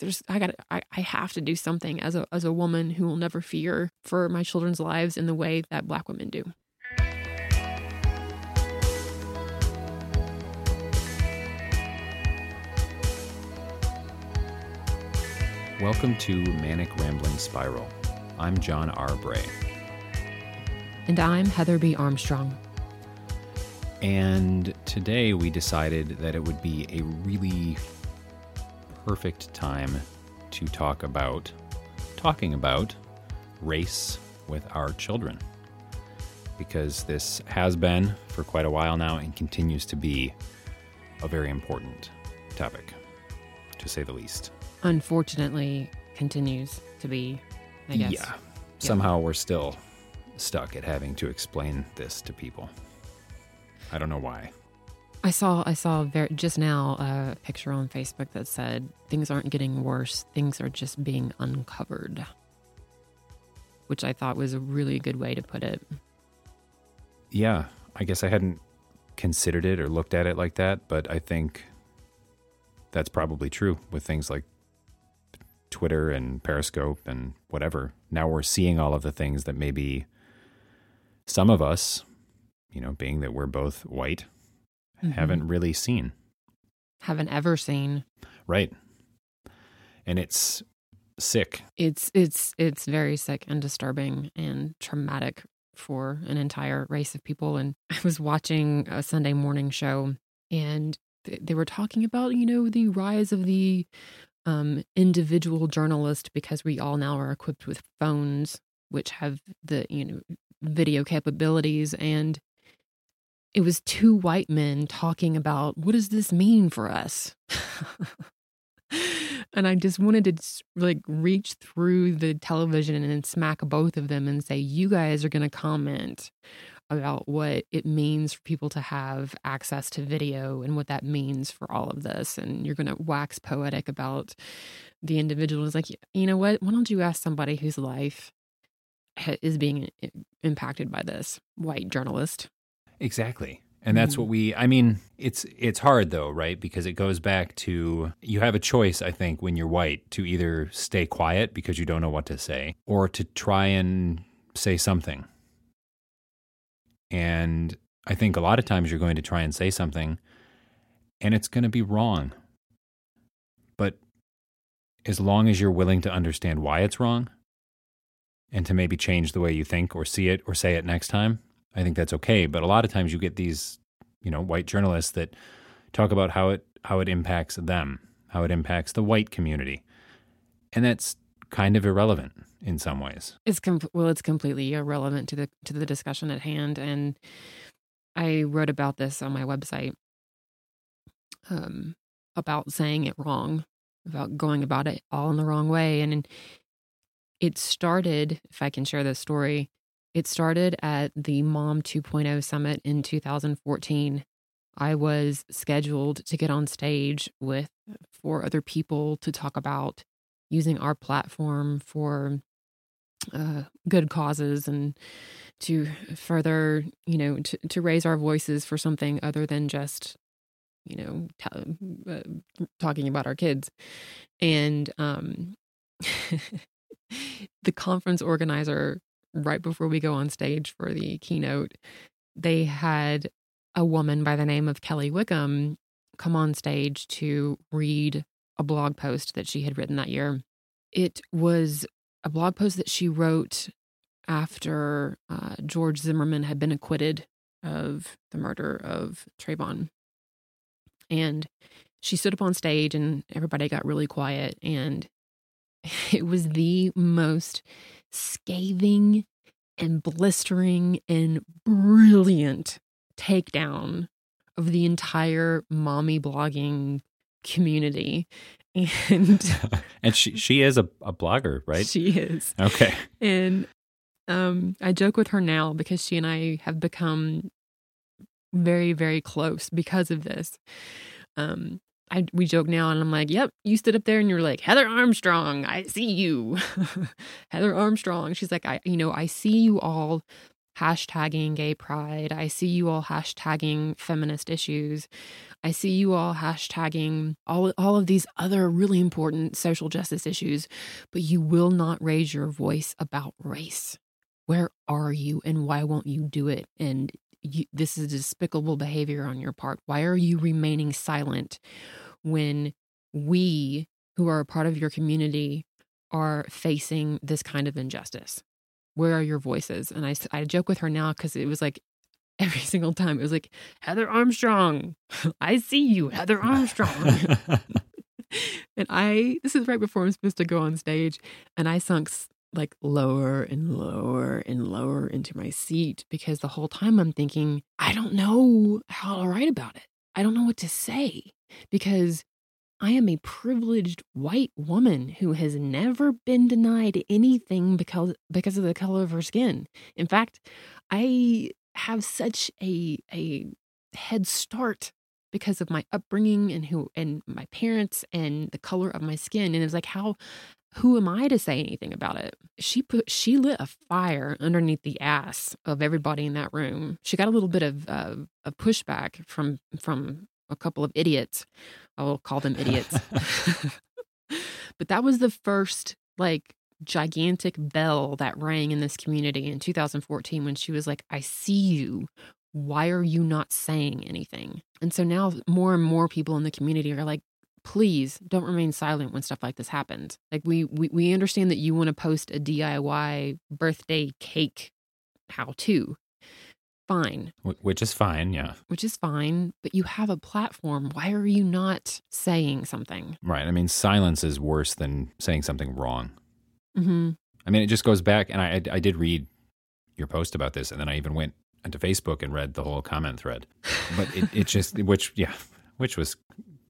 There's I got I, I have to do something as a as a woman who will never fear for my children's lives in the way that black women do. Welcome to Manic Rambling Spiral. I'm John R. Bray. And I'm Heather B. Armstrong. And today we decided that it would be a really perfect time to talk about talking about race with our children. Because this has been for quite a while now and continues to be a very important topic, to say the least. Unfortunately, continues to be. I guess. Yeah. Somehow we're still stuck at having to explain this to people. I don't know why. I saw I saw just now a picture on Facebook that said things aren't getting worse, things are just being uncovered. Which I thought was a really good way to put it. Yeah, I guess I hadn't considered it or looked at it like that, but I think that's probably true with things like Twitter and Periscope and whatever. Now we're seeing all of the things that maybe some of us, you know, being that we're both white, Mhm. haven't really seen. Haven't ever seen. Right. And it's sick. It's it's it's very sick and disturbing and traumatic for an entire race of people. And I was watching a Sunday morning show, and th- they were talking about you know the rise of the um, individual journalist because we all now are equipped with phones which have the you know video capabilities and it was two white men talking about what does this mean for us? And i just wanted to like reach through the television and smack both of them and say you guys are going to comment about what it means for people to have access to video and what that means for all of this. And you're going to wax poetic about the individual. Is like you know what? Why don't you ask somebody whose life is being impacted by this white journalist Exactly. And that's what mm. we I mean, it's it's hard though, right? Because it goes back to you have a choice, I think, when you're white to either stay quiet because you don't know what to say or to try and say something. And I think a lot of times you're going to try and say something and it's going to be wrong. But as long as you're willing to understand why it's wrong and to maybe change the way you think or see it or say it next time, I think that's okay. But a lot of times you get these, you know, white journalists that talk about how it how it impacts them, how it impacts the white community. And that's kind of irrelevant in some ways. It's com- well, it's completely irrelevant to the to the discussion at hand, and I wrote about this on my website um, about saying it wrong, about going about it all in the wrong way, and it started. If I can share this story, it started at the Mom 2.0 summit in 2014. I was scheduled to get on stage with four other people to talk about using our platform for uh, good causes and to further, you know, to, to raise our voices for something other than just, you know, t- uh, talking about our kids. And um, the conference organizer, right before we go on stage for the keynote, they had a woman by the name of Kelly Wickham come on stage to read a blog post that she had written that year. It was a blog post that she wrote after uh, George Zimmerman had been acquitted of the murder of Trayvon. And she stood up on stage and everybody got really quiet. And it was the most scathing and blistering and brilliant takedown of the entire mommy blogging community. And and she she is a, a blogger, right? she is. Okay. And um, I joke with her now because she and I have become very, very close because of this. Um, I we joke now, and I'm like, "Yep, you stood up there and you're like Heather Armstrong. I see you, Heather Armstrong." She's like, "I, you know, I see you all hashtagging gay pride. I see you all hashtagging feminist issues. I see you all hashtagging all all of these other really important social justice issues, but you will not raise your voice about race. Where are you, and why won't you do it? And you, this is despicable behavior on your part. Why are you remaining silent when we, who are a part of your community, are facing this kind of injustice? Where are your voices? And I, I joke with her now because it was like every single time it was like, Heather Armstrong, I see you, Heather Armstrong. and I, this is right before I'm supposed to go on stage, and I sunk like lower and lower and lower into my seat because the whole time I'm thinking, I don't know how to write about it. I don't know what to say because I am a privileged white woman who has never been denied anything because because of the color of her skin. In fact, I have such a a head start because of my upbringing and who and my parents and the color of my skin and it was like how who am I to say anything about it? She put she lit a fire underneath the ass of everybody in that room. She got a little bit of uh, of pushback from from a couple of idiots. I will call them idiots. but that was the first like gigantic bell that rang in this community in 2014 when she was like, "I see you. Why are you not saying anything?" And so now more and more people in the community are like, please don't remain silent when stuff like this happens. Like we we, we understand that you want to post a DIY birthday cake how to. Fine. Which is fine, yeah. Which is fine, but you have a platform. Why are you not saying something? Right. I mean, silence is worse than saying something wrong. Mm-hmm. I mean, it just goes back, and I, I did read your post about this, and then I even went into Facebook and read the whole comment thread. But it, it just, which, yeah, which was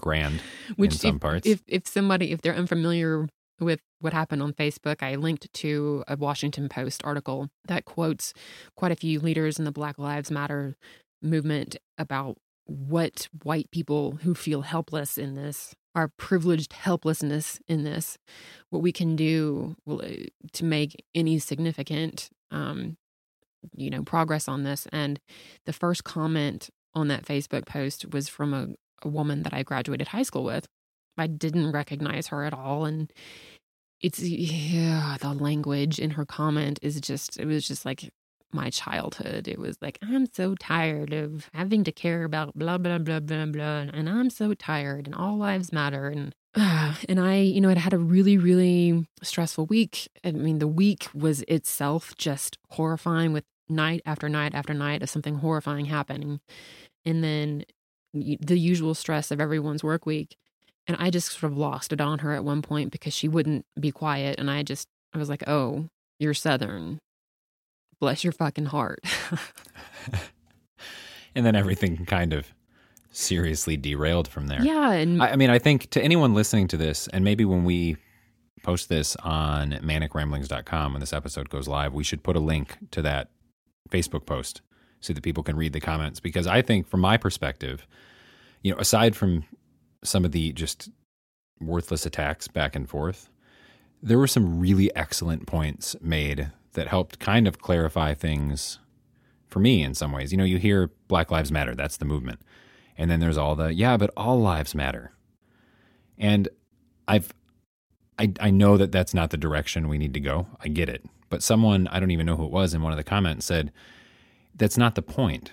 grand Which in some if, parts. If if somebody if they're unfamiliar with what happened on Facebook, I linked to a Washington Post article that quotes quite a few leaders in the Black Lives Matter movement about what white people who feel helpless in this our privileged helplessness in this what we can do uh, to make any significant um, you know progress on this and the first comment on that facebook post was from a, a woman that I graduated high school with. I didn't recognize her at all. And it's, yeah, the language in her comment is just, it was just like my childhood. It was like, I'm so tired of having to care about blah, blah, blah, blah, blah. And I'm so tired and all lives matter. And, uh, and I, you know, had had a really, really stressful week. I mean, the week was itself just horrifying with night after night after night of something horrifying happening. And then the usual stress of everyone's work week. And I just sort of lost it on her at one point because she wouldn't be quiet. And I just, I was like, oh, you're Southern. Bless your fucking heart. and then everything kind of seriously derailed from there. Yeah. And I, I mean, I think to anyone listening to this, and maybe when we post this on manicramblings.com when this episode goes live, we should put a link to that Facebook post so that people can read the comments. Because I think, from my perspective, you know, aside from some of the just worthless attacks back and forth, there were some really excellent points made that helped kind of clarify things for me in some ways. You know, you hear Black Lives Matter, that's the movement. And then there's all the, yeah, but all lives matter. And I've, I, I know that that's not the direction we need to go. I get it. But someone, I don't even know who it was, in one of the comments said, that's not the point.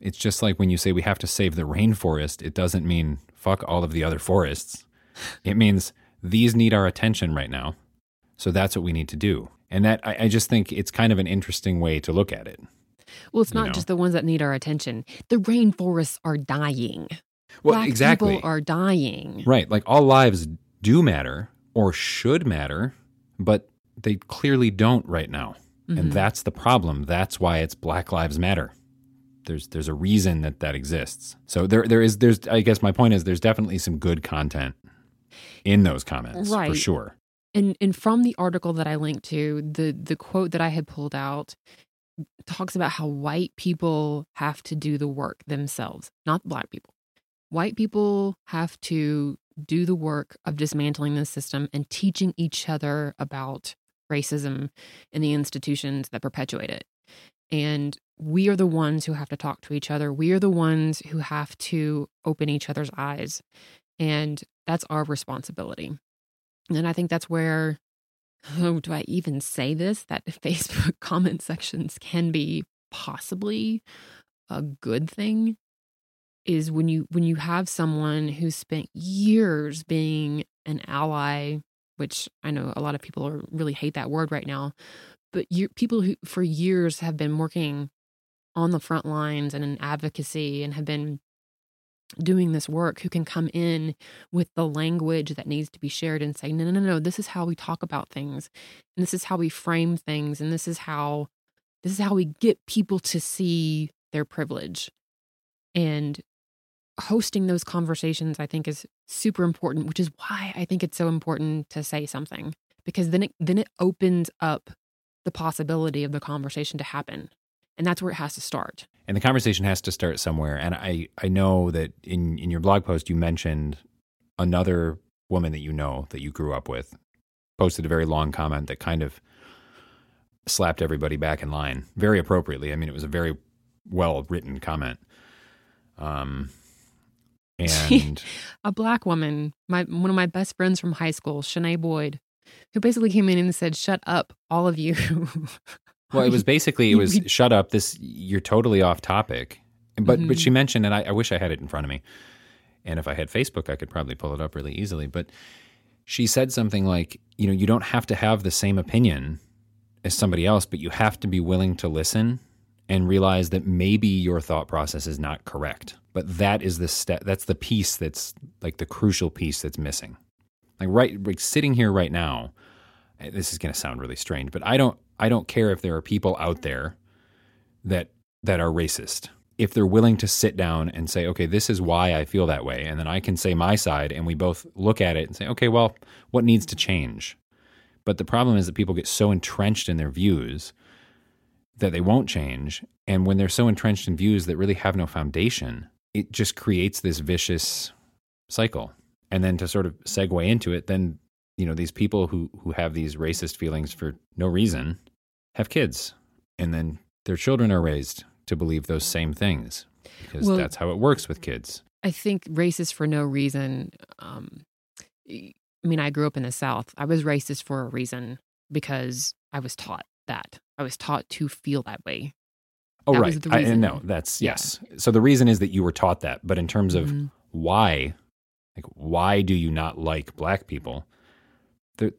It's just like when you say we have to save the rainforest, it doesn't mean fuck all of the other forests. It means these need our attention right now. So that's what we need to do. And that I, I just think it's kind of an interesting way to look at it. Well, it's not know? just the ones that need our attention. The rainforests are dying. Well, Black exactly. People are dying. Right. Like all lives do matter or should matter, but they clearly don't right now. Mm-hmm. And that's the problem. That's why it's Black Lives Matter. there's there's a reason that that exists. So there there is there's I guess my point is there's definitely some good content in those comments Right. for sure. and and from the article that I linked to, the the quote that I had pulled out talks about how white people have to do the work themselves, not black people. White people have to do the work of dismantling the system and teaching each other about racism and the institutions that perpetuate it. And we are the ones who have to talk to each other. We are the ones who have to open each other's eyes. And that's our responsibility. And I think that's where, oh, do I even say this? That Facebook comment sections can be possibly a good thing is when you when you have someone who spent years being an ally which i know a lot of people are, really hate that word right now but you people who for years have been working on the front lines and in advocacy and have been doing this work who can come in with the language that needs to be shared and say no no no no this is how we talk about things and this is how we frame things and this is how this is how we get people to see their privilege. And hosting those conversations i think is super important which is why i think it's so important to say something because then it then it opens up the possibility of the conversation to happen and that's where it has to start And the conversation has to start somewhere. And I, I know that in, in your blog post, you mentioned another woman that you know that you grew up with posted a very long comment that kind of slapped everybody back in line very appropriately. I mean, it was a very well written comment. Um, and a black woman, my one of my best friends from high school, Shanae Boyd, who basically came in and said, "Shut up, all of you." well, it was basically it was shut up. This you're totally off topic. But but Mhm. she mentioned, and I, I wish I had it in front of me. And if I had Facebook, I could probably pull it up really easily. But she said something like, you know, you don't have to have the same opinion as somebody else, but you have to be willing to listen and realize that maybe your thought process is not correct. But that is the step. That's the piece that's like the crucial piece that's missing. Like right, like sitting here right now. eh, This is going to sound really strange, but I don't. I don't care if there are people out there that that are racist. If they're willing to sit down and say, "Okay, this is why I feel that way," and then I can say my side, and we both look at it and say, "Okay, well, what needs to change?" But the problem is that people get so entrenched in their views that they won't change. And when they're so entrenched in views that really have no foundation, it just creates this vicious cycle. And then to sort of segue into it, then you know these people who who have these racist feelings for no reason have kids, and then their children are raised to believe those same things because Well- that's how it works with kids. I think racist for no reason. Um, I mean, I grew up in the South. I was racist for a reason because I was taught that. I was taught to feel that way. Oh, That right. I, no, that's Yeah. yes. So the reason is that you were taught that, but in terms of Mhm. why, like why do you not like black people? There,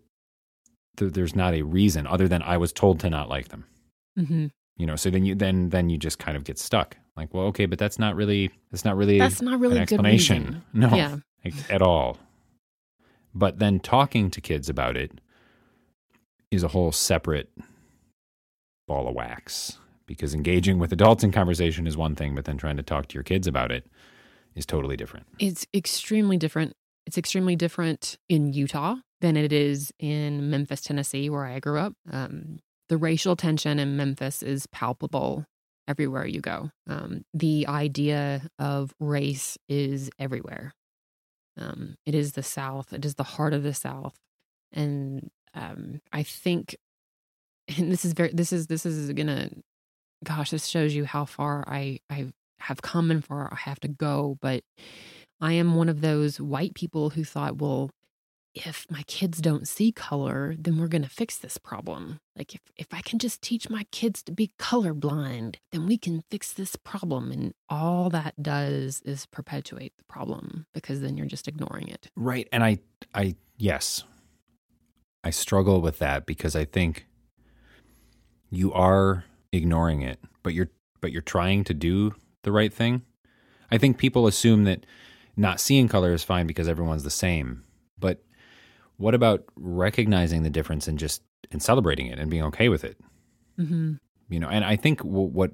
there, there's not a reason other than I was told to not like them. Mhm. You know, so then you then then you just kind of get stuck. Like, well, okay, but that's not really that's not really That's not really an explanation. No, Yeah. like, at all. But then talking to kids about it is a whole separate ball of wax because engaging with adults in conversation is one thing, but then trying to talk to your kids about it is totally different. It's extremely different. It's extremely different in Utah than it is in Memphis, Tennessee, where I grew up. Um, the racial tension in Memphis is palpable everywhere you go. Um, the idea of race is everywhere. Um, it is the South. It is the heart of the South, and um, I think, and this is very. This is this is gonna. Gosh, this shows you how far I I have come and far I have to go. But I am one of those white people who thought, well, if my kids don't see color, then we're to fix this problem. Like if, if I can just teach my kids to be colorblind, then we can fix this problem. And all that does is perpetuate the problem because then you're just ignoring it. Right. And I, I, yes, I struggle with that because I think you are ignoring it, but you're, but you're trying to do the right thing. I think people assume that not seeing color is fine because everyone's the same. But what about recognizing the difference and just and celebrating it and being okay with it? Mm-hmm. You know, and I think w- what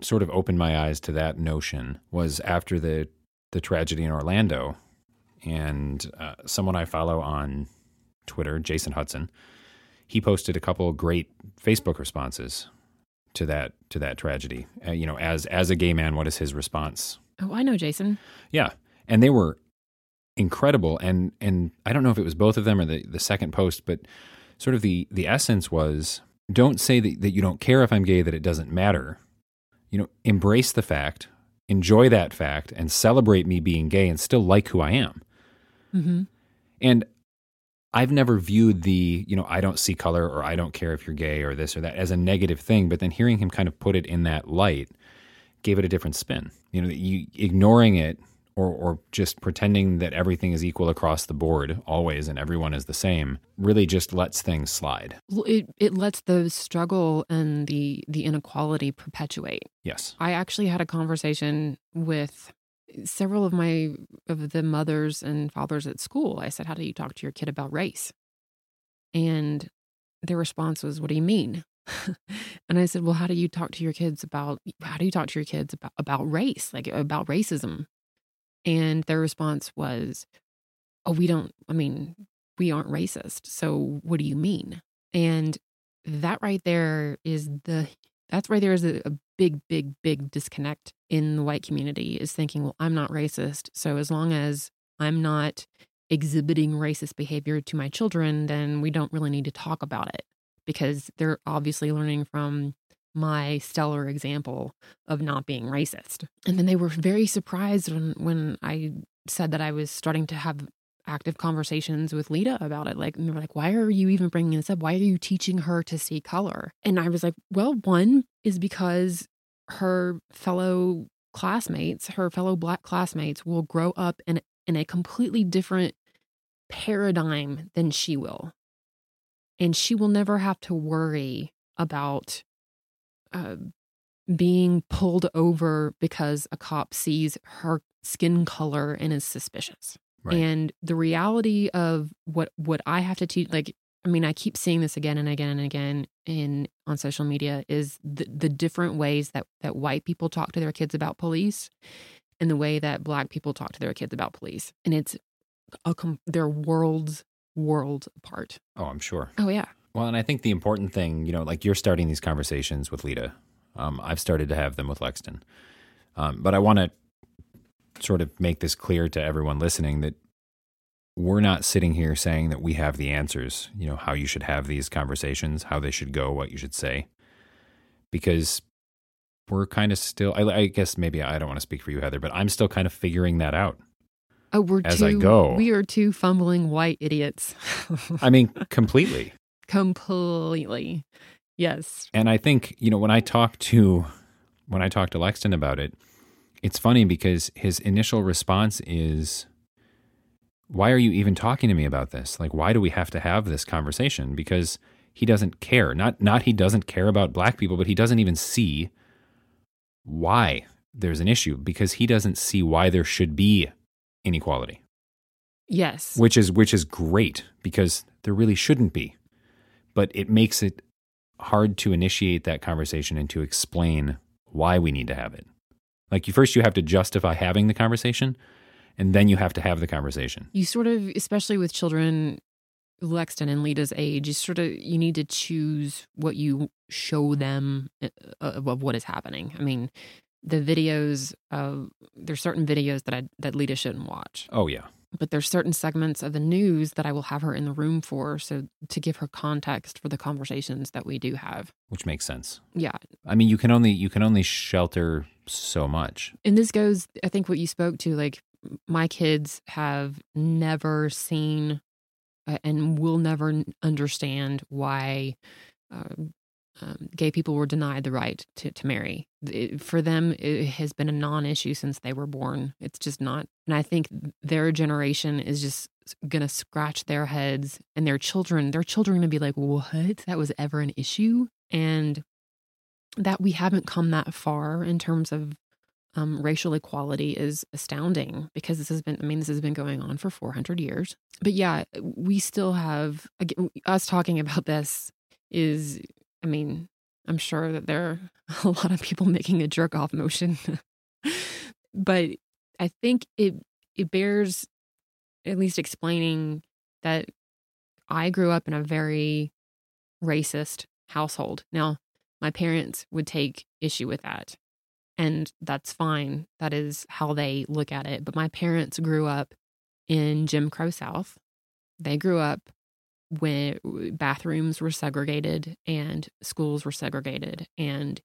sort of opened my eyes to that notion was after the the tragedy in Orlando, and uh, someone I follow on Twitter, Jason Hudson, he posted a couple great Facebook responses to that to that tragedy. Uh, you know, as as a gay man, what is his response? Oh, I know, Jason. Yeah, and they were incredible. And and I don't know if it was both of them or the the second post, but sort of the the essence was don't say that, that you don't care if I'm gay, that it doesn't matter. You know, embrace the fact, enjoy that fact, and celebrate me being gay and still like who I am. Mm-hmm. And I've never viewed the, you know, I don't see color or I don't care if you're gay or this or that as a negative thing. But then hearing him kind of put it in that light gave it a different spin. You know, you, ignoring it or, or just pretending that everything is equal across the board always and everyone is the same really just lets things slide. It, it lets the struggle and the, the inequality perpetuate. Yes. I actually had a conversation with several of my of the mothers and fathers at school. I said, "How do you talk to your kid about race?" And their response was, "What do you mean?" and I said, "Well, how do you talk to your kids about how do you talk to your kids about about race, like about racism?" And their response was, Oh, we don't, I mean, we aren't racist. So what do you mean? And that right there is the, that's right there is a, a big, big, big disconnect in the white community is thinking, well, I'm not racist. So as long as I'm not exhibiting racist behavior to my children, then we don't really need to talk about it because they're obviously learning from my stellar example of not being racist. And then they were very surprised when when I said that I was starting to have active conversations with Leta about it. Like, they were like, why are you even bringing this up? Why are you teaching her to see color? And I was like, well, one is because her fellow classmates, her fellow black classmates will grow up in, in a completely different paradigm than she will. And she will never have to worry about uh, being pulled over because a cop sees her skin color and is suspicious. Right. And the reality of what what I have to teach, like I mean, I keep seeing this again and again and again in on social media is the, the different ways that that white people talk to their kids about police, and the way that black people talk to their kids about police, and it's a their worlds worlds apart. Oh, I'm sure. Oh yeah. Well, and I think the important thing, you know, like you're starting these conversations with Leta. Um, I've started to have them with Lexton. Um, but I want to sort of make this clear to everyone listening that we're not sitting here saying that we have the answers, you know, how you should have these conversations, how they should go, what you should say. Because we're kind of still, I, I guess maybe I don't want to speak for you, Heather, but I'm still kind of figuring that out. Oh, we're as two, I go. We are two fumbling white idiots. I mean, completely. Completely. Yes. And I think, you know, when I talk to when I talk to Lexton about it, it's funny because his initial response is why are you even talking to me about this? Like why do we have to have this conversation? Because he doesn't care. Not not he doesn't care about black people, but he doesn't even see why there's an issue because he doesn't see why there should be inequality. Yes. Which is which is great because there really shouldn't be but it makes it hard to initiate that conversation and to explain why we need to have it. Like you first you have to justify having the conversation and then you have to have the conversation. You sort of especially with children Lexton and Leta's age, you sort of you need to choose what you show them uh, of, of what is happening. I mean, the videos of there's certain videos that I that Leta shouldn't watch. Oh yeah but there's certain segments of the news that I will have her in the room for so to give her context for the conversations that we do have which makes sense yeah I mean you can only you can only shelter so much and this goes I think what you spoke to like my kids have never seen uh, and will never understand why uh, um, gay people were denied the right to, to marry. It, for them, it has been a non issue since they were born. It's just not. And I think their generation is just going to scratch their heads and their children, their children going to be like, what? That was ever an issue? And that we haven't come that far in terms of um, racial equality is astounding because this has been, I mean, this has been going on for 400 years. But yeah, we still have, again, us talking about this is I mean, I'm sure that there are a lot of people making a jerk off motion. but I think it it bears at least explaining that I grew up in a very racist household. Now, my parents would take issue with that. And that's fine. That is how they look at it. But my parents grew up in Jim Crow South. They grew up when bathrooms were segregated and schools were segregated and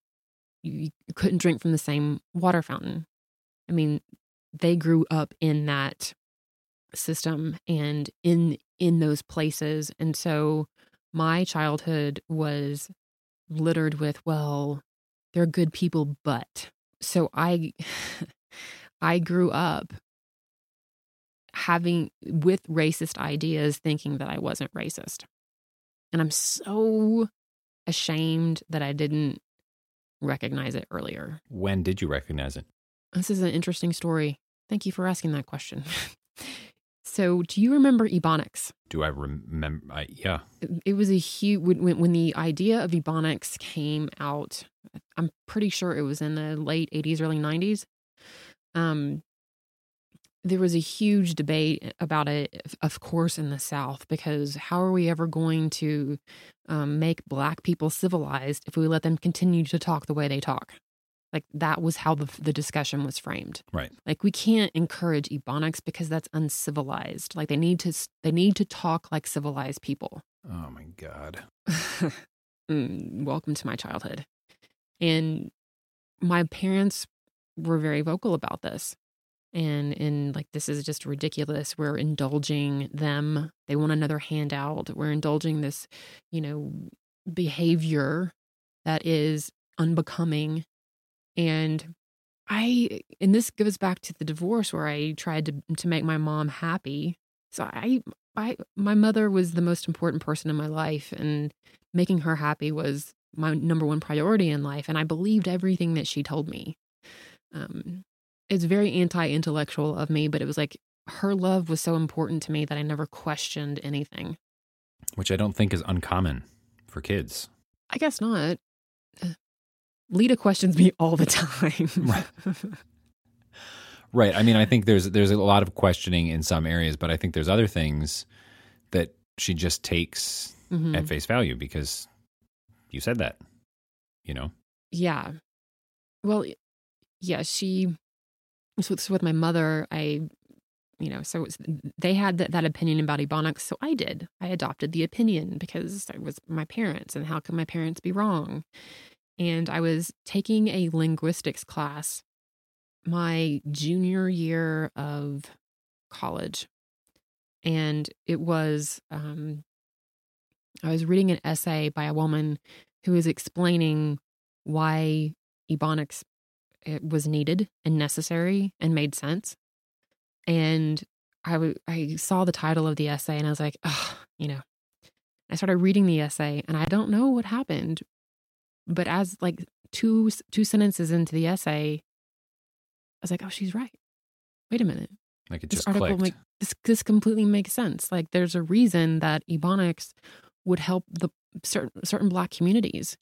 you couldn't drink from the same water fountain. I mean, they grew up in that system and in in those places and so my childhood was littered with well they're good people but. So i i grew up having with racist ideas thinking that i wasn't racist. And i'm so ashamed that i didn't recognize it earlier. When did you recognize it? This is an interesting story. Thank you for asking that question So, do you remember Ebonics? Do I remember? I, yeah. It was a huge when, when the idea of Ebonics came out. I'm pretty sure it was in the late 80s, early 90s. Um, there was a huge debate about it, of course, in the South, because how are we ever going to um, make Black people civilized if we let them continue to talk the way they talk? Like that was how the the discussion was framed. Right. Like we can't encourage ebonics because that's uncivilized. Like they need to they need to talk like civilized people. Oh my god. mm, welcome to my childhood. And my parents were very vocal about this. And and like this is just ridiculous. We're indulging them. They want another handout. We're indulging this, you know, behavior that is unbecoming and I, and this goes back to the divorce where I tried to to make my mom happy. So I, I, my mother was the most important person in my life, and making her happy was my number one priority in life. And I believed everything that she told me. Um, it's very anti-intellectual of me, but it was like her love was so important to me that I never questioned anything. Which I don't think is uncommon for kids. I guess not. Leta questions me all the time. right. right. I mean, I think there's there's a lot of questioning in some areas, but I think there's other things that she just takes mm-hmm. at face value because you said that. You know. Yeah. Well, yeah. She. So, so with my mother, I you know, so was, they had that, that opinion about Ebonics. So I did. I adopted the opinion because it was my parents, and how could my parents be wrong? And I was taking a linguistics class my junior year of college. And it was, um, I was reading an essay by a woman who was explaining why Ebonics eh, was needed and necessary and made sense. And I, w- I saw the title of the essay and I was like, oh, you know, I started reading the essay and I don't know what happened, but as like two two sentences into the essay, I was like, oh, she's right. Wait a minute. Like it just this article like this this completely makes sense. Like there's a reason that Ebonics would help the certain certain black communities,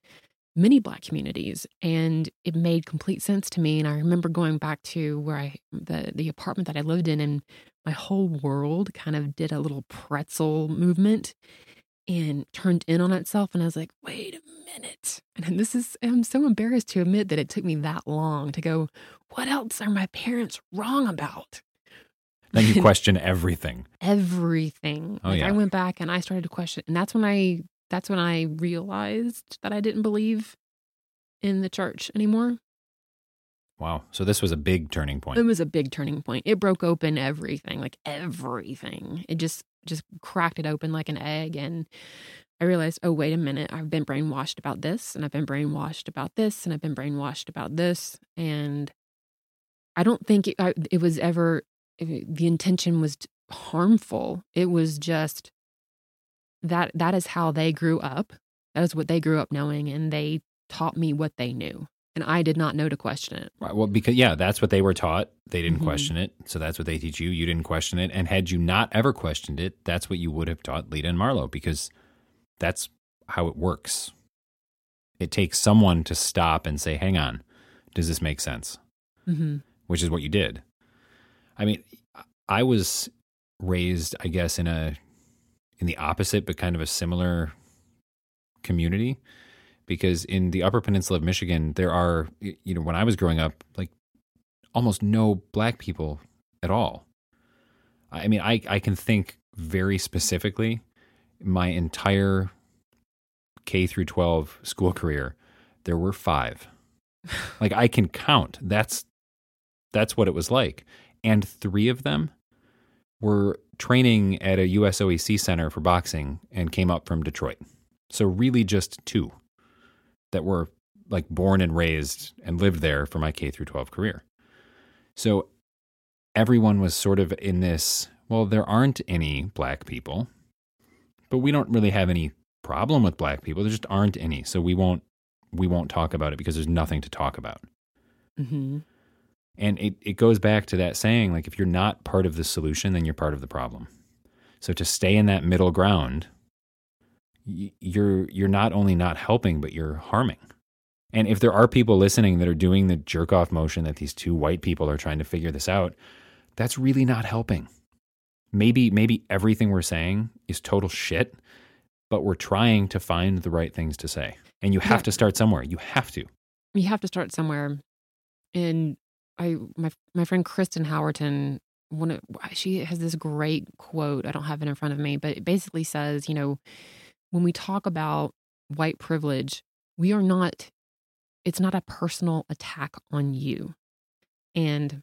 many black communities, and it made complete sense to me. And I remember going back to where I the the apartment that I lived in, and my whole world kind of did a little pretzel movement and turned in on itself. And I was like, wait a minute. And this is, I'm so embarrassed to admit that it took me that long to go, what else are my parents wrong about? Then you question everything. everything. Oh, like yeah. I went back and I started to question. And that's when I, that's when I realized that I didn't believe in the church anymore. Wow. So this was a big turning point. It was a big turning point. It broke open everything, like everything. It just just cracked it open like an egg and I realized, oh, wait a minute, I've been brainwashed about this, and I've been brainwashed about this, and I've been brainwashed about this. And I don't think it, I, it was ever, the intention was harmful. It was just that that is how they grew up. That is what they grew up knowing, and they taught me what they knew. And I did not know to question it. Right. Well, because, yeah, that's what they were taught. They didn't mm-hmm. question it. So that's what they teach you. You didn't question it. And had you not ever questioned it, that's what you would have taught Leta and Marlo because that's how it works It takes someone to stop and say, hang on, does this make sense? Mm-hmm. Which is what you did. I mean, I was raised, I guess, in a in the opposite but kind of a similar community because in the upper peninsula of Michigan there are you know when I was growing up like almost no black people at all. I mean I I can think very specifically my entire K through 12 school career there were 5. like I can count. That's that's what it was like. And 3 of them were training at a USOEC center for boxing and came up from Detroit. So really just two that were like born and raised and lived there for my K through 12 career. So everyone was sort of in this, well there aren't any black people, but we don't really have any problem with black people. There just aren't any. So we won't we won't talk about it because there's nothing to talk about. Mm-hmm. And it, it goes back to that saying, like, if you're not part of the solution, then you're part of the problem. So to stay in that middle ground, you're you're not only not helping, but you're harming. And if there are people listening that are doing the jerk off motion that these two white people are trying to figure this out, that's really not helping. Maybe maybe everything we're saying is total shit, but we're trying to find the right things to say. And you have Yeah. to start somewhere. You have to. You have to start somewhere. And I my my friend Kristen Howerton one of, she has this great quote. I don't have it in front of me, but it basically says, you know, when we talk about white privilege, we are not it's not a personal attack on you. And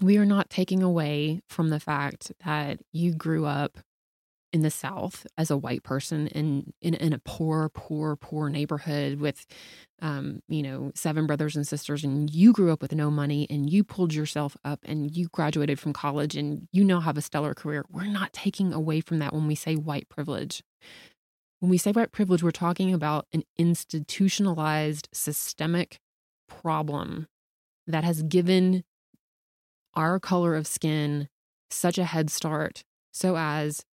we are not taking away from the fact that you grew up in the South as a white person in in, in a poor, poor, poor neighborhood with, um, you know, seven brothers and sisters, and you grew up with no money, and you pulled yourself up, and you graduated from college, and you now have a stellar career. We're not taking away from that when we say white privilege. When we say white privilege, we're talking about an institutionalized, systemic problem that has given our color of skin such a head start so as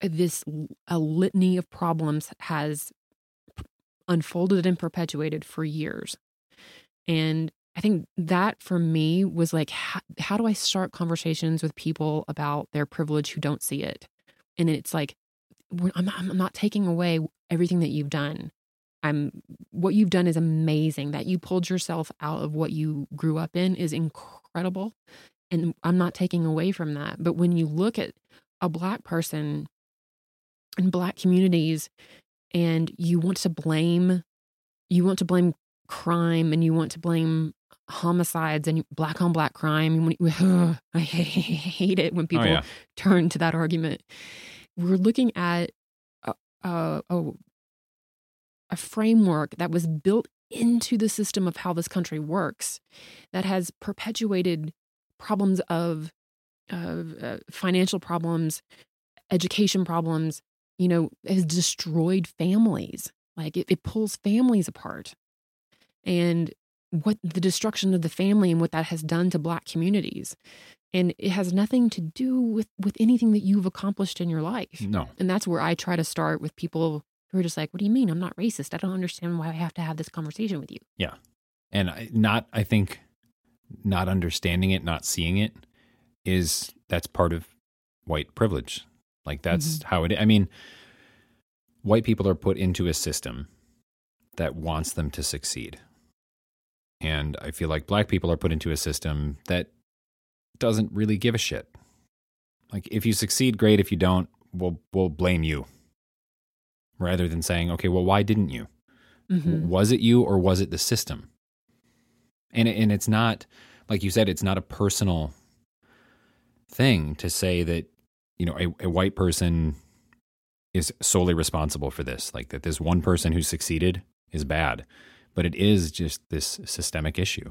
this a litany of problems has unfolded and perpetuated for years. And i think that for me was like how, how do i start conversations with people about their privilege who don't see it? And it's like I'm, I'm not taking away everything that you've done. I'm what you've done is amazing. That you pulled yourself out of what you grew up in is incredible and i'm not taking away from that. But when you look at a black person in black communities and you want to blame you want to blame crime and you want to blame homicides and black on black crime i hate it when oh, people oh, yeah. turn to that argument we're looking at a, a, a, framework that was built into the system of how this country works that has perpetuated problems of, of uh, financial problems education problems you know has destroyed families. Like it, it pulls families apart. And what the destruction of the family and what that has done to black communities and it has nothing to do with with anything that you've accomplished in your life. No. and that's where i try to start with people who are just like what do you mean? I'm not racist. I don't understand why i have to have this conversation with you. Yeah. And I- not i think not understanding it not seeing it is that's part of white privilege. Like that's mm-hmm. how it i mean white people are put into a system that wants them to succeed. And i feel like black people are put into a system that doesn't really give a shit like if you succeed great if you don't we'll we'll blame you rather than saying okay well why didn't you Mhm. was it you or was it the system? And and it's not like you said, it's not a personal thing to say that you know a, a white person is solely responsible for this. Like that, this one person who succeeded is bad, but it is just this systemic issue.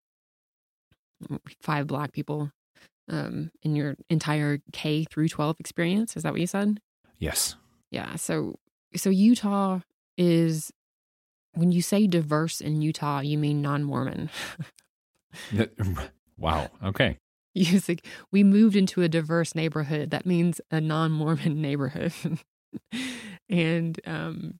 five black people um, in your entire K through 12 experience. Is that what you said? Yes. Yeah. So, so Utah is, when you say diverse in Utah, you mean non Mormon. wow. Okay. Like, we moved into a diverse neighborhood. That means a non Mormon neighborhood. and um,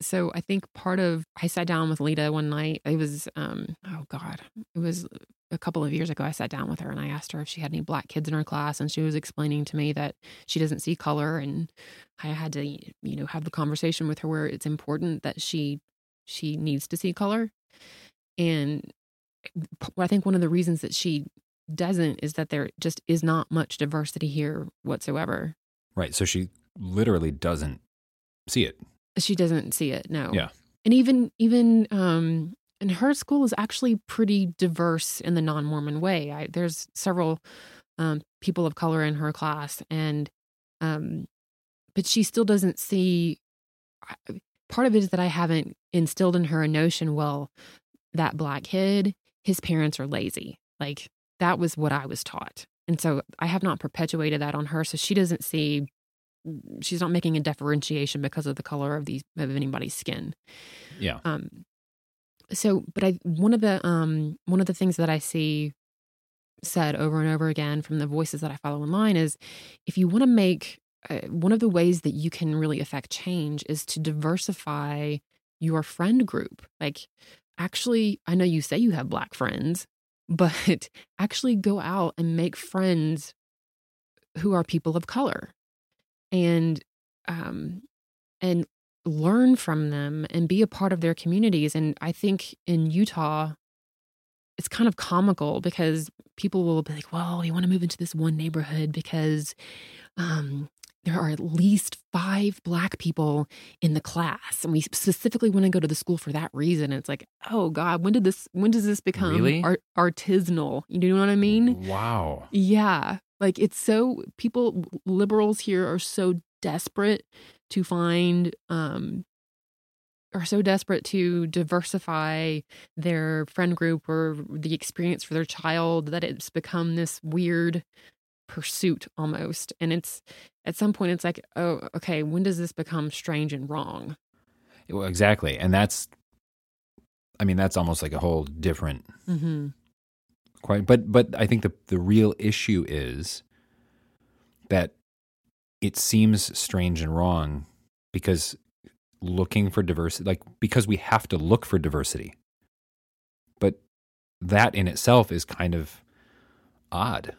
so I think part of I sat down with Leta one night. It was um, oh god, it was a couple of years ago. I sat down with her and I asked her if she had any black kids in her class, and she was explaining to me that she doesn't see color, and I had to you know have the conversation with her where it's important that she she needs to see color, and I think one of the reasons that she doesn't is that there just is not much diversity here whatsoever. Right. So she literally doesn't see it. She doesn't see it. No. Yeah. And even even um and her school is actually pretty diverse in the non-Mormon way. I, there's several um people of color in her class and um but she still doesn't see part of it is that I haven't instilled in her a notion well that black kid his parents are lazy. Like that was what I was taught. And so I have not perpetuated that on her so she doesn't see she's not making a differentiation because of the color of these of anybody's skin. Yeah. Um so but I one of the um one of the things that I see said over and over again from the voices that I follow online is if you want to make uh, one of the ways that you can really affect change is to diversify your friend group. Like actually I know you say you have black friends, but actually go out and make friends who are people of color and um and learn from them and be a part of their communities and i think in utah it's kind of comical because people will be like well we want to move into this one neighborhood because um there are at least five black people in the class and we specifically want to go to the school for that reason it's like oh god when did this when does this become really? art- artisanal you know what i mean Wow. yeah like it's so people liberals here are so desperate to find um are so desperate to diversify their friend group or the experience for their child that it's become this weird pursuit almost and it's at some point it's like oh okay when does this become strange and wrong Well, exactly. And that's, I mean, that's almost like a whole different mm-hmm. Quite, but, but I think the, the real issue is that it seems strange and wrong because looking for diversity, like, because we have to look for diversity. But that in itself is kind of odd,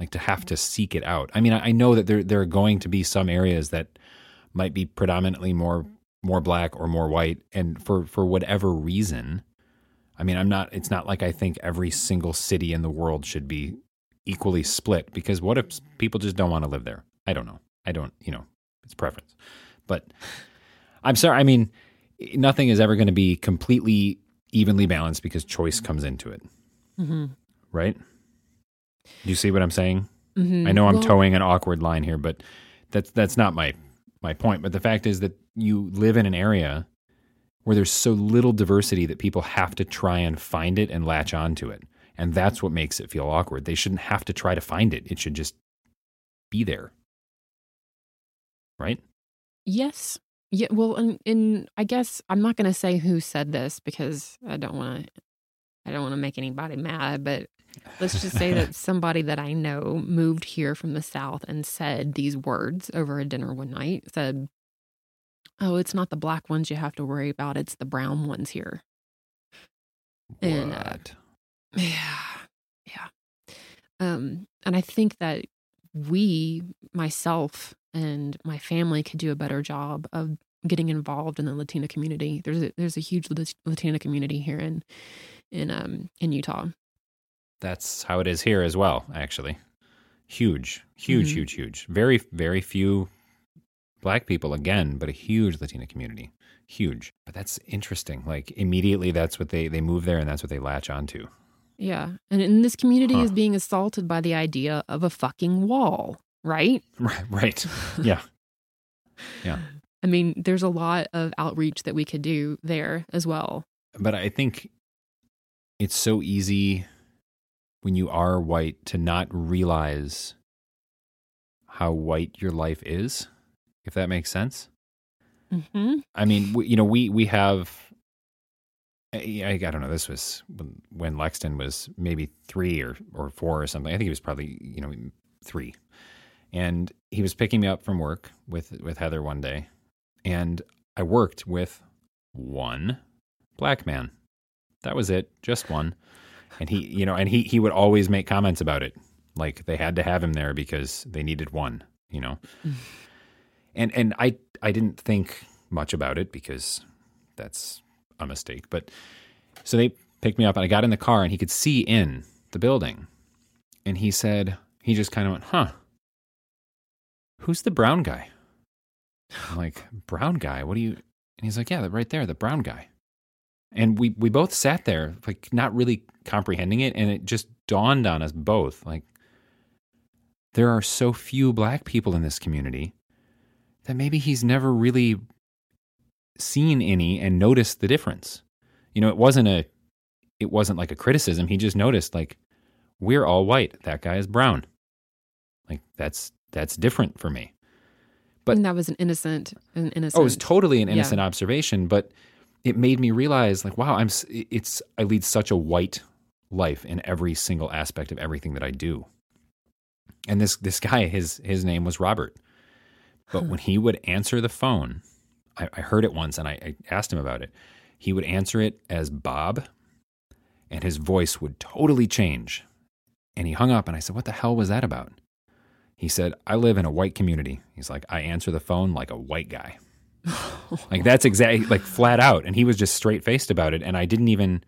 like to have to seek it out. I mean, I I know that there, there are going to be some areas that might be predominantly more more black or more white and for for whatever reason i mean i'm not it's not like i think every single city in the world should be equally split because what if people just don't want to live there i don't know i don't you know it's preference but i'm sorry i mean nothing is ever going to be completely evenly balanced because choice comes into it Mm-hmm. right do you see what i'm saying Mm-hmm. I know I'm Well- towing an awkward line here, but that's that's not my my point. But the fact is that you live in an area where there's so little diversity that people have to try and find it and latch onto it. And that's what makes it feel awkward. They shouldn't have to try to find it. It should just be there. Right? Yes. Yeah. Well, and, and I guess I'm not going to say who said this because I don't want to. I don't want to make anybody mad, but let's just say that somebody that I know moved here from the south and said these words over a dinner one night. Said, "Oh, it's not the black ones you have to worry about; it's the brown ones here." And, uh, What? Yeah. Yeah. Um, and I think that we, myself and my family, could do a better job of getting involved in the Latina community. There's a, there's a huge Latina community here in in um in Utah. That's how it is here as well, actually. Huge, huge, mm-hmm. huge, huge. Very, very few black people again, but a huge Latina community. Huge. But that's interesting. Like immediately that's what they they move there and that's what they latch onto. Yeah. And, and this community huh. is being assaulted by the idea of a fucking wall, right? Right. Right. Yeah. yeah. I mean, there's a lot of outreach that we could do there as well. But I think it's so easy when you are white to not realize how white your life is, if that makes sense. Mm-hmm. I mean, we, you know, we we have. I, I don't know. This was when Lexton was maybe three or or four or something. I think he was probably you know three, and he was picking me up from work with with Heather one day, and I worked with one black man. That was it, just one. And he, you know, and he he would always make comments about it, like they had to have him there because they needed one, you know. And and I I didn't think much about it because that's a mistake. But so they picked me up and I got in the car and he could see in the building. And he said, he just kind of went, huh, who's the brown guy? I'm like, brown guy? What do you? And he's like, yeah, right there, the brown guy. And we, we both sat there, like, not really comprehending it. And it just dawned on us both like, there are so few black people in this community that maybe he's never really seen any and noticed the difference. You know, it wasn't a, it wasn't like a criticism. He just noticed, like, we're all white. That guy is brown. Like, that's, that's different for me. But and that was an innocent, an innocent. Oh, it was totally an innocent yeah. observation, but it made me realize, like, wow, I'm. It's I lead such a white life in every single aspect of everything that I do. And this this guy, his his name was Robert, but when he would answer the phone, I, I heard it once, and I, I asked him about it. He would answer it as Bob, and his voice would totally change. And he hung up, and I said, "What the hell was that about?" He said, I live in a white community. He's like, I answer the phone like a white guy. like that's exactly like flat out. And he was just straight faced about it. And I didn't even,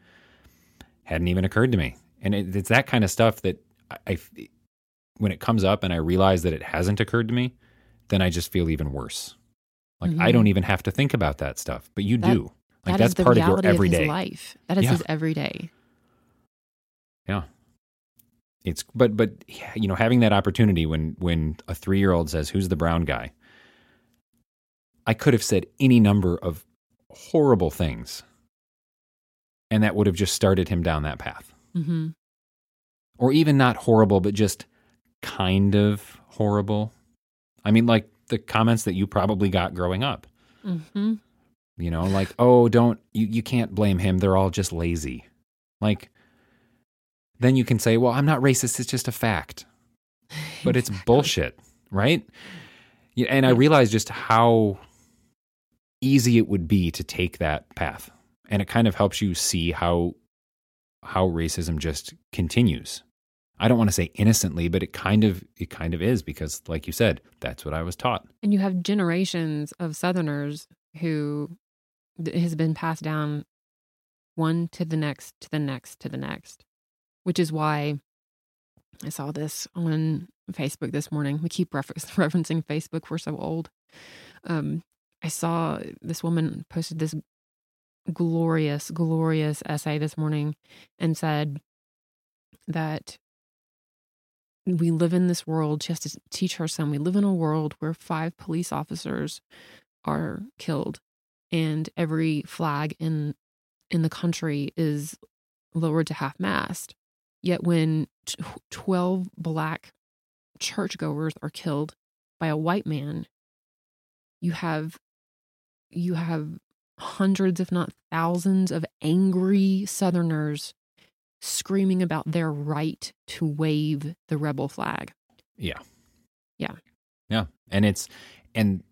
hadn't even occurred to me. And it, it's that kind of stuff that I, I, when it comes up and I realize that it hasn't occurred to me, then I just feel even worse. Like mm-hmm. I don't even have to think about that stuff, but you that, do. Like that that's part of your everyday of life. That is yeah. his everyday. Yeah it's but but you know having that opportunity when when a three year old says who's the brown guy i could have said any number of horrible things and that would have just started him down that path mm-hmm. or even not horrible but just kind of horrible i mean like the comments that you probably got growing up mm-hmm. you know like oh don't you, you can't blame him they're all just lazy like then you can say, well, I'm not racist. It's just a fact. But it's bullshit, right? And I realized just how easy it would be to take that path. And it kind of helps you see how how racism just continues. I don't want to say innocently, but it kind of it kind of is because like you said, that's what I was taught. And you have generations of southerners who has been passed down one to the next to the next to the next which is why I saw this on Facebook this morning. We keep refer- referencing Facebook. We're so old. Um, I saw this woman posted this glorious, glorious essay this morning and said that we live in this world. She has to teach her son we live in a world where five police officers are killed and every flag in in the country is lowered to half mast Yet when 12 black churchgoers are killed by a white man, you have you have hundreds if not thousands of angry southerners screaming about their right to wave the rebel flag. Yeah. Yeah. Yeah. And it's and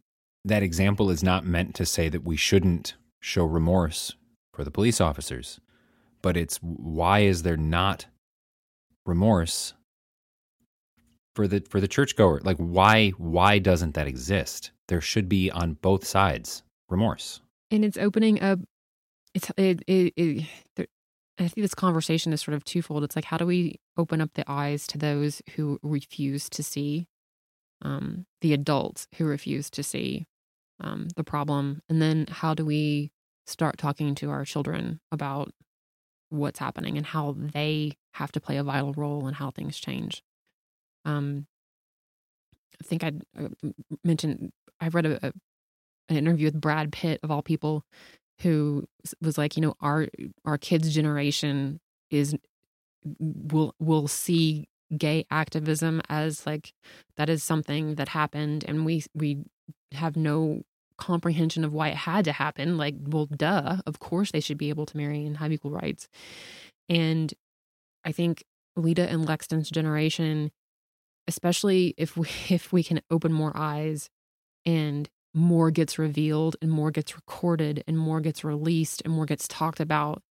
that example is not meant to say that we shouldn't show remorse for the police officers but it's why is there not remorse for the for the churchgoer? Like why why doesn't that exist? There should be on both sides remorse. And it's opening up. It's it it. it I think this conversation is sort of twofold. It's like how do we open up the eyes to those who refuse to see, um, the adults who refuse to see um, the problem, and then how do we start talking to our children about what's happening and how they have to play a vital role in how things change. Um, I think I uh, mentioned I read a, a, an interview with Brad Pitt of all people, who was like, you know, our our kids' generation is will will see gay activism as like that is something that happened, and we we have no comprehension of why it had to happen. Like, well, duh, of course they should be able to marry and have equal rights. And I think Leta and Lexton's generation, especially if we if we can open more eyes and more gets revealed and more gets recorded and more gets released and more gets talked about,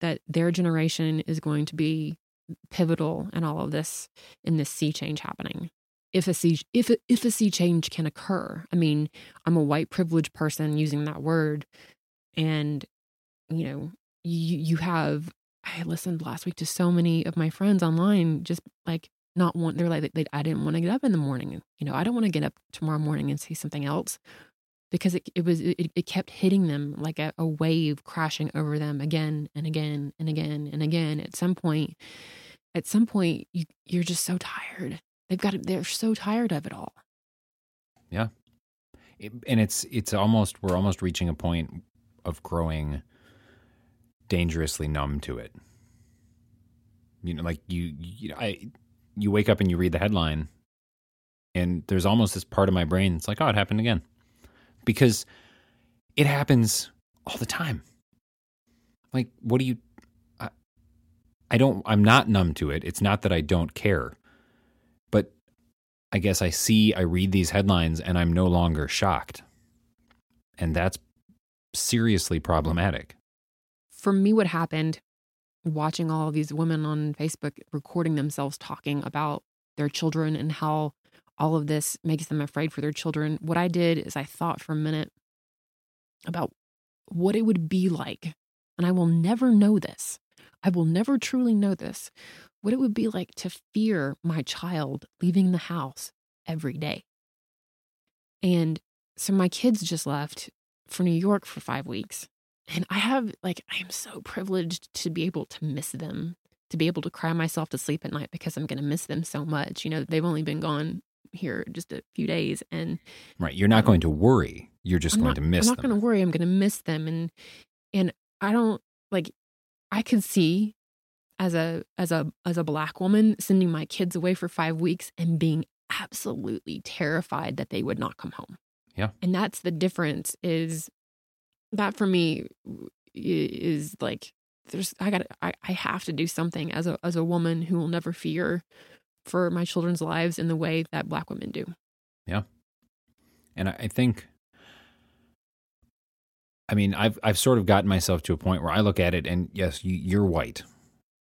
that their generation is going to be pivotal in all of this in this sea change happening if a sea if a, if a sea change can occur. I mean, I'm a white privileged person using that word, and you know, you you have. I listened last week to so many of my friends online, just like not want. They're like, they, I didn't want to get up in the morning. You know, I don't want to get up tomorrow morning and see something else because it, it was it, it kept hitting them like a, a wave crashing over them again and again and again and again. At some point, at some point, you you're just so tired They've got it. They're so tired of it all. Yeah, it, and it's it's almost we're almost reaching a point of growing dangerously numb to it. You know, like you, you know, I, you wake up and you read the headline, and there's almost this part of my brain. It's like, oh, it happened again, because it happens all the time. Like, what do you? I, I don't. I'm not numb to it. It's not that I don't care. But I guess I see, I read these headlines and I'm no longer shocked. And that's seriously problematic. For me, what happened watching all these women on Facebook recording themselves talking about their children and how all of this makes them afraid for their children, what I did is I thought for a minute about what it would be like. And I will never know this. I will never truly know this what it would be like to fear my child leaving the house every day. And so my kids just left for New York for five weeks. And I have, like, I am so privileged to be able to miss them, to be able to cry myself to sleep at night because I'm going to miss them so much. You know, they've only been gone here just a few days. And right. You're not um, going to worry. You're just I'm going not, to miss them. I'm not going to worry. I'm going to miss them. And, and I don't like, I could see as a as a as a black woman sending my kids away for 5 weeks and being absolutely terrified that they would not come home. Yeah. And that's the difference is that for me is like there's I got I, I have to do something as a as a woman who will never fear for my children's lives in the way that black women do. Yeah. And I think I mean, I've I've sort of gotten myself to a point where I look at it and yes, you, you're white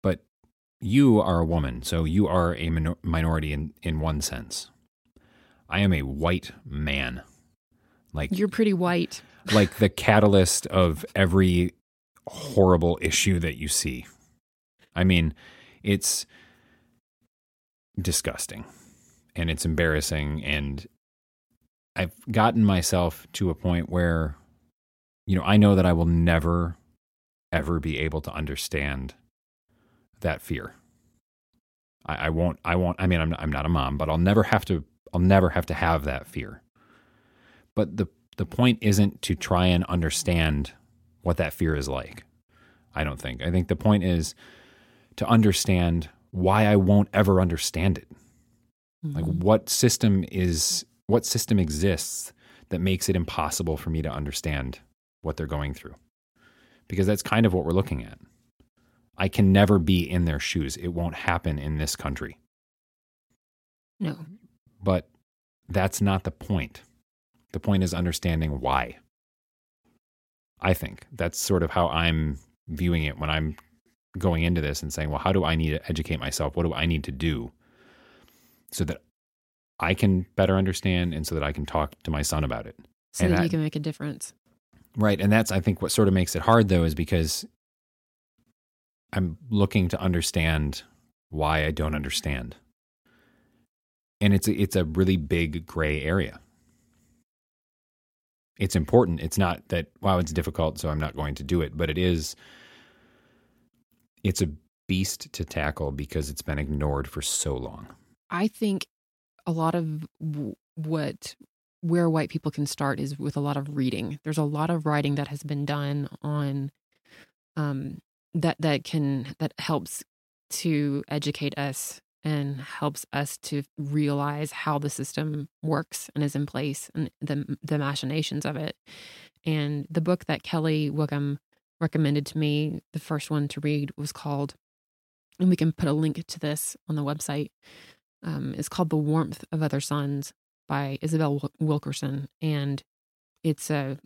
but you are a woman, so you are a minor- minority in, in one sense. I am a white man. Like You're pretty white. Like the catalyst of every horrible issue that you see. I mean, it's disgusting and it's embarrassing and I've gotten myself to a point where you know, I know that I will never ever be able to understand that fear. I, I won't. I won't. I mean, I'm I'm not a mom, but I'll never have to. I'll never have to have that fear. But the the point isn't to try and understand what that fear is like. I don't think. I think the point is to understand why I won't ever understand it. Mm-hmm. Like what system is what system exists that makes it impossible for me to understand what they're going through. Because that's kind of what we're looking at. I can never be in their shoes. It won't happen in this country. No. But that's not the point. The point is understanding why. I think that's sort of how I'm viewing it when I'm going into this and saying, well, how do I need to educate myself? What do I need to do so that I can better understand and so that I can talk to my son about it? So And that you can make a difference. Right. And that's, I think, what sort of makes it hard, though, is because I'm looking to understand why I don't understand. And it's a, it's a really big gray area. It's important. It's not that, wow, it's difficult, so I'm not going to do it, but it is, it's a beast to tackle because it's been ignored for so long. I think a lot of what where white people can start is with a lot of reading. There's a lot of writing that has been done on um that that can that helps to educate us and helps us to realize how the system works and is in place and the the machinations of it. And the book that Kelly Wickham recommended to me, the first one to read was called and we can put a link to this on the website um, is called The Warmth of Other Suns by Isabel Wilkerson. And it's a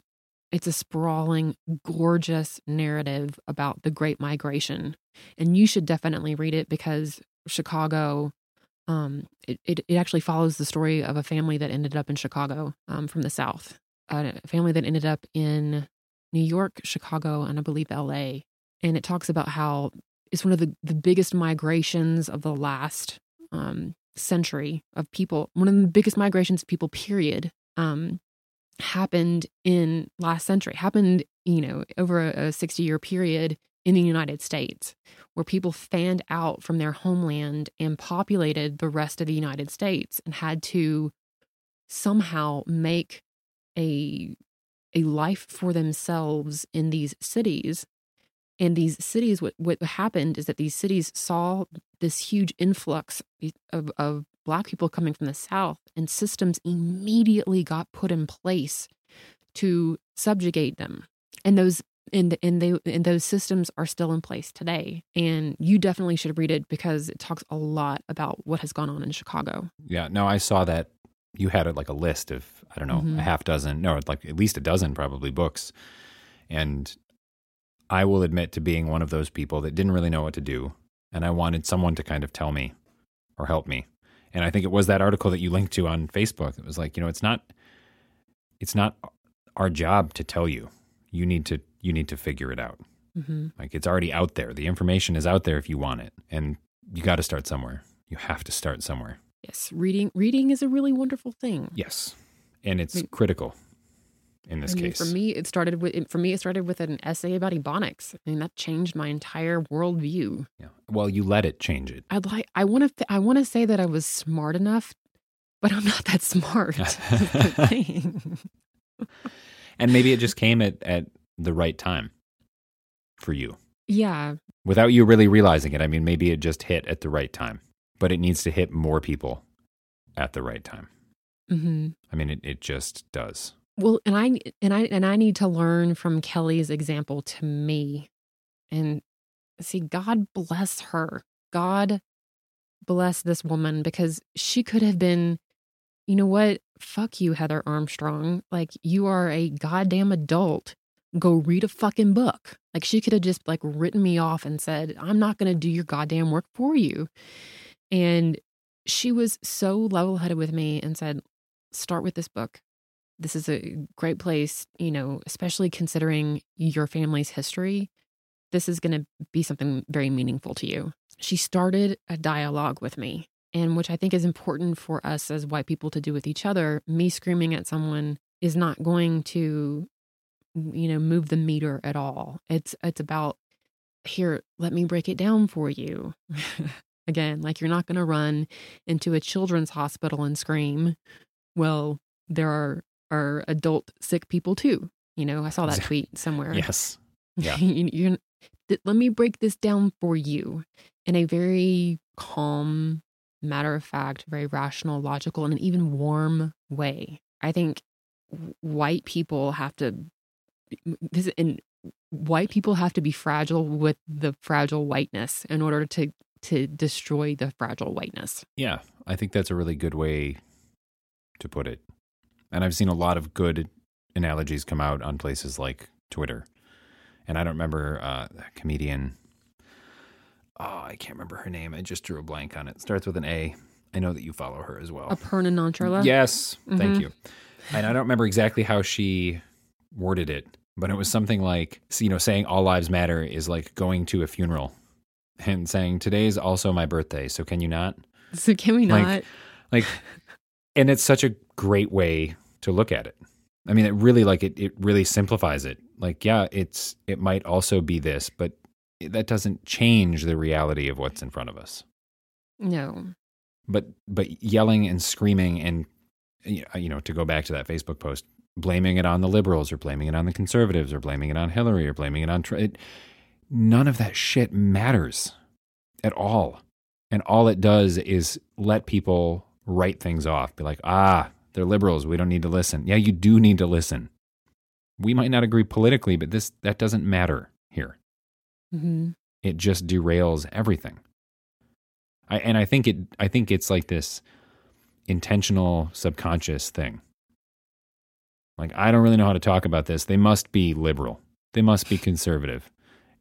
it's a sprawling, gorgeous narrative about the Great Migration. And you should definitely read it because Chicago, um, it, it, it actually follows the story of a family that ended up in Chicago um, from the South. A family that ended up in New York, Chicago, and I believe LA. And it talks about how it's one of the, the biggest migrations of the last um, century of people. One of the biggest migrations of people, period, um, happened in last century. Happened, you know, over a, a sixty year period in the United States, where people fanned out from their homeland and populated the rest of the United States and had to somehow make a a life for themselves in these cities. And these cities what, what happened is that these cities saw this huge influx of, of black people coming from the south and systems immediately got put in place to subjugate them. And those and and they and those systems are still in place today and you definitely should read it because it talks a lot about what has gone on in chicago Yeah, no, I saw that you had like a list of I don't know Mhm. a half dozen, no, like at least a dozen probably books, and I will admit to being one of those people that didn't really know what to do, and I wanted someone to kind of tell me or help me, and I think it was that article that you linked to on Facebook. It was like you know it's not it's not our job to tell you. You need to you need to figure it out. mm-hmm. Like it's already out there. The information is out there if you want it, and you got to start somewhere. You have to start somewhere. yes reading reading is a really wonderful thing Yes, and it's I mean- critical in this I mean, case. for me, it started with for me. It started with an essay about ebonics. I mean, that changed my entire worldview. yeah. Well, you let it change it. I'd like. I want to. I want to say that I was smart enough, but I'm not that smart. That's the thing. and maybe it just came at, at the right time for you yeah, without you really realizing it. I mean, maybe it just hit at the right time, but it needs to hit more people at the right time. hmm I mean, it, it just does. Well, and I and I and I need to learn from Kelly's example to me, and see. God bless her. God bless this woman because she could have been. You know what? Fuck you, Heather Armstrong. Like you are a goddamn adult. Go read a fucking book. Like she could have just like written me off and said, "I'm not going to do your goddamn work for you." And she was so level-headed with me and said, "Start with this book this is a great place, you know, especially considering your family's history. This is going to be something very meaningful to you. She started a dialogue with me, and which I think is important for us as white people to do with each other. Me screaming at someone is not going to, you know, move the meter at all. It's it's about here, let me break it down for you. Again, like you're not going to run into a children's hospital and scream. Well, there are are adult sick people too. You know, I saw that tweet somewhere. Yes. Yeah. you, you're, let me break this down for you in a very calm, matter of fact, very rational, logical, and an even warm way. I think white people have to this and white people have to be fragile with the fragile whiteness in order to to destroy the fragile whiteness. Yeah, I think that's a really good way to put it. And I've seen a lot of good analogies come out on places like Twitter. And I don't remember uh, a comedian. oh, I can't remember her name. I just drew a blank on it. Starts with an A. I know that you follow her as well. Aparna Nancherla. Yes, thank Mhm. you. And I don't remember exactly how she worded it, but it was something like, you know, saying all lives matter is like going to a funeral and saying today's also my birthday, so can you not? So can we Like- not? Like, and it's such a great way to look at it. I mean, it really like it. It really simplifies it. Like, yeah, it's it might also be this, but that doesn't change the reality of what's in front of us. no. but but yelling and screaming and you know to go back to that Facebook post, blaming it on the liberals or blaming it on the conservatives or blaming it on Hillary or blaming it on Trump. It, none of that shit matters at all, and all it does is let people write things off. Be like, ah, they're liberals. We don't need to listen. Yeah, you do need to listen. We might not agree politically, but this that doesn't matter here hmm it just derails everything. I, and I think it I think it's like this intentional subconscious thing. Like I don't really know how to talk about this. They must be liberal. They must be conservative.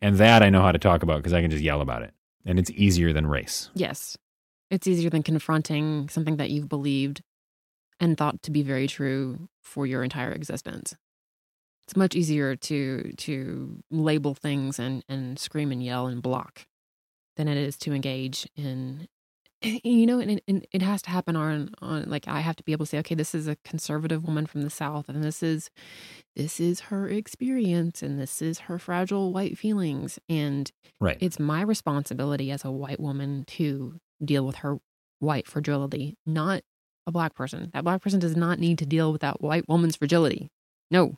And that I know how to talk about because I can just yell about it. And it's easier than race. Yes. It's easier than confronting something that you've believed and thought to be very true for your entire existence. It's much easier to to label things and, and scream and yell and block than it is to engage in you know and, and it has to happen on on like i have to be able to say okay this is a conservative woman from the south and this is this is her experience and this is her fragile white feelings and Right. it's my responsibility as a white woman to deal with her white fragility, not a black person. That black person does not need to deal with that white woman's fragility. No.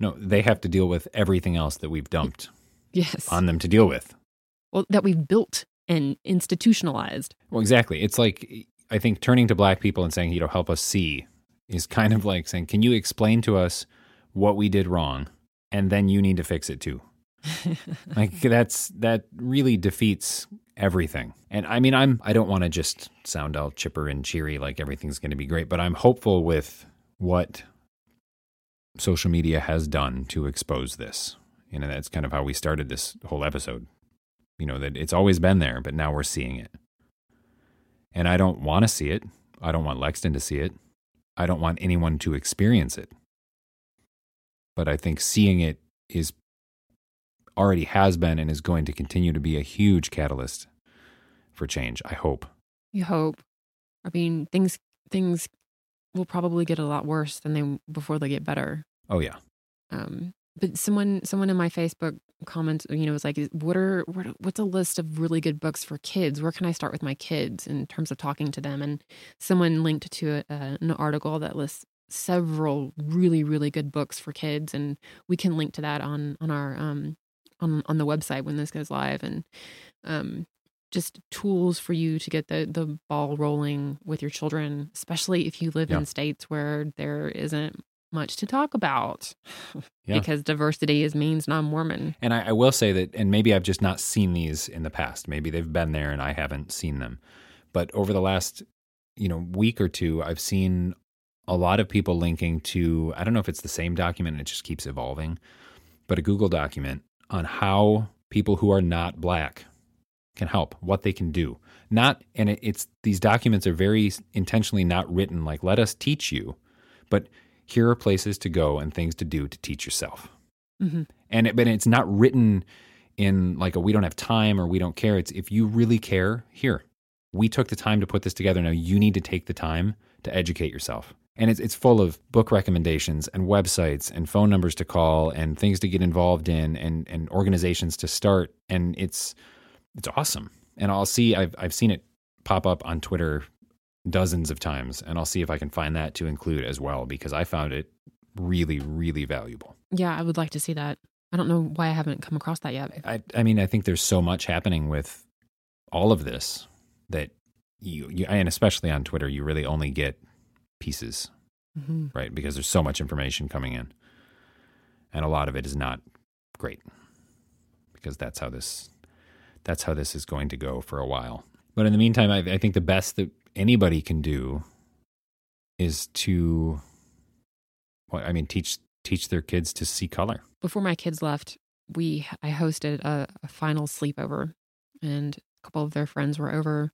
no, they have to deal with everything else that we've dumped Yes. on them to deal with. well, that we've built and institutionalized. Well, exactly. It's like I think turning to black people and saying, you know, help us see is kind of like saying, can you explain to us what we did wrong and then you need to fix it too. like that's that really defeats everything. And I mean, I'm I don't want to just sound all chipper and cheery like everything's going to be great, but I'm hopeful with what social media has done to expose this. You know, that's kind of how we started this whole episode. You know, that it's always been there, but now we're seeing it. And I don't want to see it. I don't want Lexton to see it. I don't want anyone to experience it. But I think seeing it is already has been and is going to continue to be a huge catalyst for change. I hope. You hope. I mean, things things will probably get a lot worse than they before they get better. Oh yeah. Um, but someone someone in my Facebook comments, you know, was like, "What are what, what's a list of really good books for kids? Where can I start with my kids in terms of talking to them?" And someone linked to a, uh, an article that lists several really really good books for kids, and we can link to that on on our um on on the website when this goes live, and um just tools for you to get the the ball rolling with your children, especially if you live Yeah. in states where there isn't much to talk about Yeah. because diversity is means non-Mormon. And I, I will say that, and maybe I've just not seen these in the past. Maybe they've been there and I haven't seen them. But over the last, you know, week or two, I've seen a lot of people linking to. I don't know if it's the same document. and It just keeps evolving, but a Google document on how people who are not black can help, what they can do. Not, and it, it's these documents are very intentionally not written like "let us teach you," but here are places to go and things to do to teach yourself. Mhm. and it, but it's not written in like a we don't have time or we don't care. It's if you really care here we took the time to put this together. Now you need to take the time to educate yourself. And it's it's full of book recommendations and websites and phone numbers to call and things to get involved in and and organizations to start. And it's it's awesome. And I'll see I've I've seen it pop up on Twitter dozens of times and I'll see if I can find that to include as well because I found it really really valuable Yeah, I would like to see that. I don't know why I haven't come across that yet. I, I mean, I think there's so much happening with all of this that you, you, and especially on Twitter, you really only get pieces, hmm right? Because there's so much information coming in, and a lot of it is not great, because that's how this, that's how this is going to go for a while. But in the meantime, I, I think the best that anybody can do is to, well, I mean, teach teach their kids to see color. Before my kids left, we I hosted a, a final sleepover, and a couple of their friends were over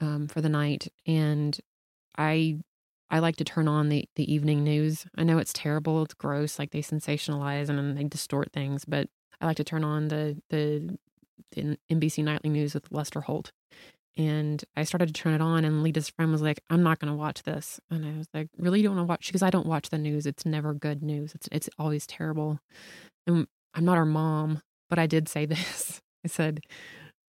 um, for the night, and I I like to turn on the the evening news. I know it's terrible, it's gross, like they sensationalize and they distort things, but I like to turn on the the, the NBC nightly news with Lester Holt. And I started to turn it on, and Leta's friend was like, "I'm not going to watch this." And I was like, "Really, you don't want to watch?" Because I don't watch the news. It's never good news. It's it's always terrible. And I'm not her mom, but I did say this. I said,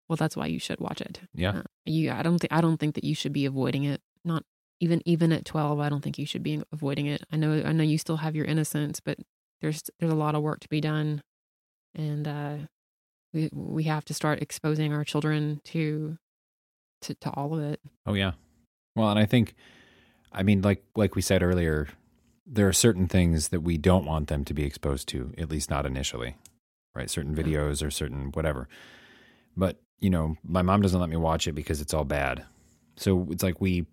"Well, that's why you should watch it." Yeah. Uh, you, I don't think I don't think that you should be avoiding it. Not even even at 12 i don't think you should be avoiding it i know i know you still have your innocence but there's there's a lot of work to be done and uh we we have to start exposing our children to to, to all of it Oh yeah. Well, and I think, I mean, like like we said earlier, there are certain things that we don't want them to be exposed to, at least not initially, right? Certain videos or certain whatever. But you know, my mom doesn't let me watch it because it's all bad. So it's like we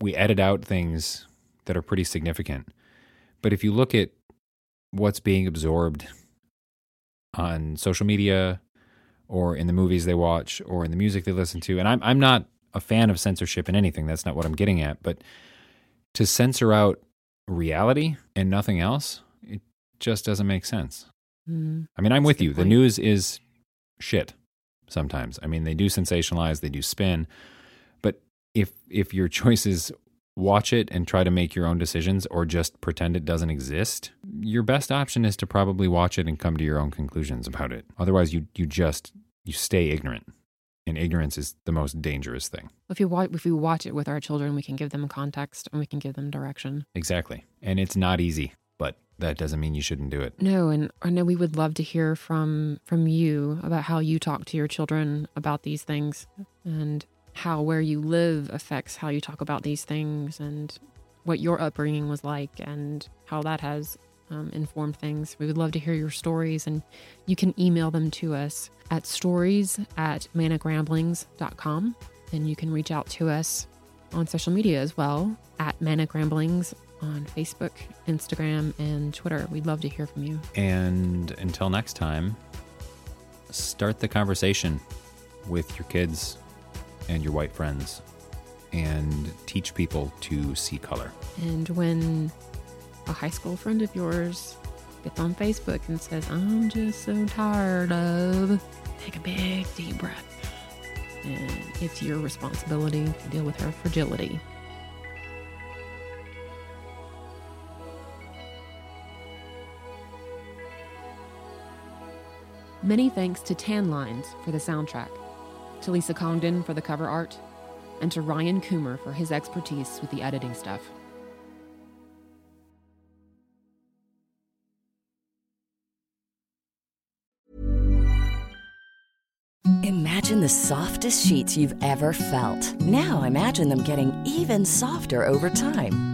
we edit out things that are pretty significant. But if you look at what's being absorbed on social media or in the movies they watch or in the music they listen to, and I'm I'm not a fan of censorship in anything. That's not what I'm getting at. But to censor out reality and nothing else, it just doesn't make sense. mm. I mean, I'm That's with you. The news is shit sometimes. I mean, they do sensationalize, they do spin. But if if your choice is watch it and try to make your own decisions or just pretend it doesn't exist, your best option is to probably watch it and come to your own conclusions about it. Otherwise, you you just you stay ignorant. And ignorance is the most dangerous thing. if you watch if we watch it with our children we can give them context and we can give them direction Exactly. And it's not easy, but that doesn't mean you shouldn't do it. no and i know we would love to hear from from you about how you talk to your children about these things and how where you live affects how you talk about these things and what your upbringing was like and how that has um, informed things. We would love to hear your stories and you can email them to us at stories at manicramblings.com and you can reach out to us on social media as well at manic ramblings on facebook instagram and twitter. We'd love to hear from you. And until next time, start the conversation with your kids and your white friends and teach people to see color. And when a high school friend of yours gets on Facebook and says, I'm just so tired of, take a big deep breath. And it's your responsibility to deal with her fragility. Many thanks to Tan Lines for the soundtrack, to Lisa Congdon for the cover art, and to Ryan Coomer for his expertise with the editing stuff. Imagine the softest sheets you've ever felt. Now imagine them getting even softer over time.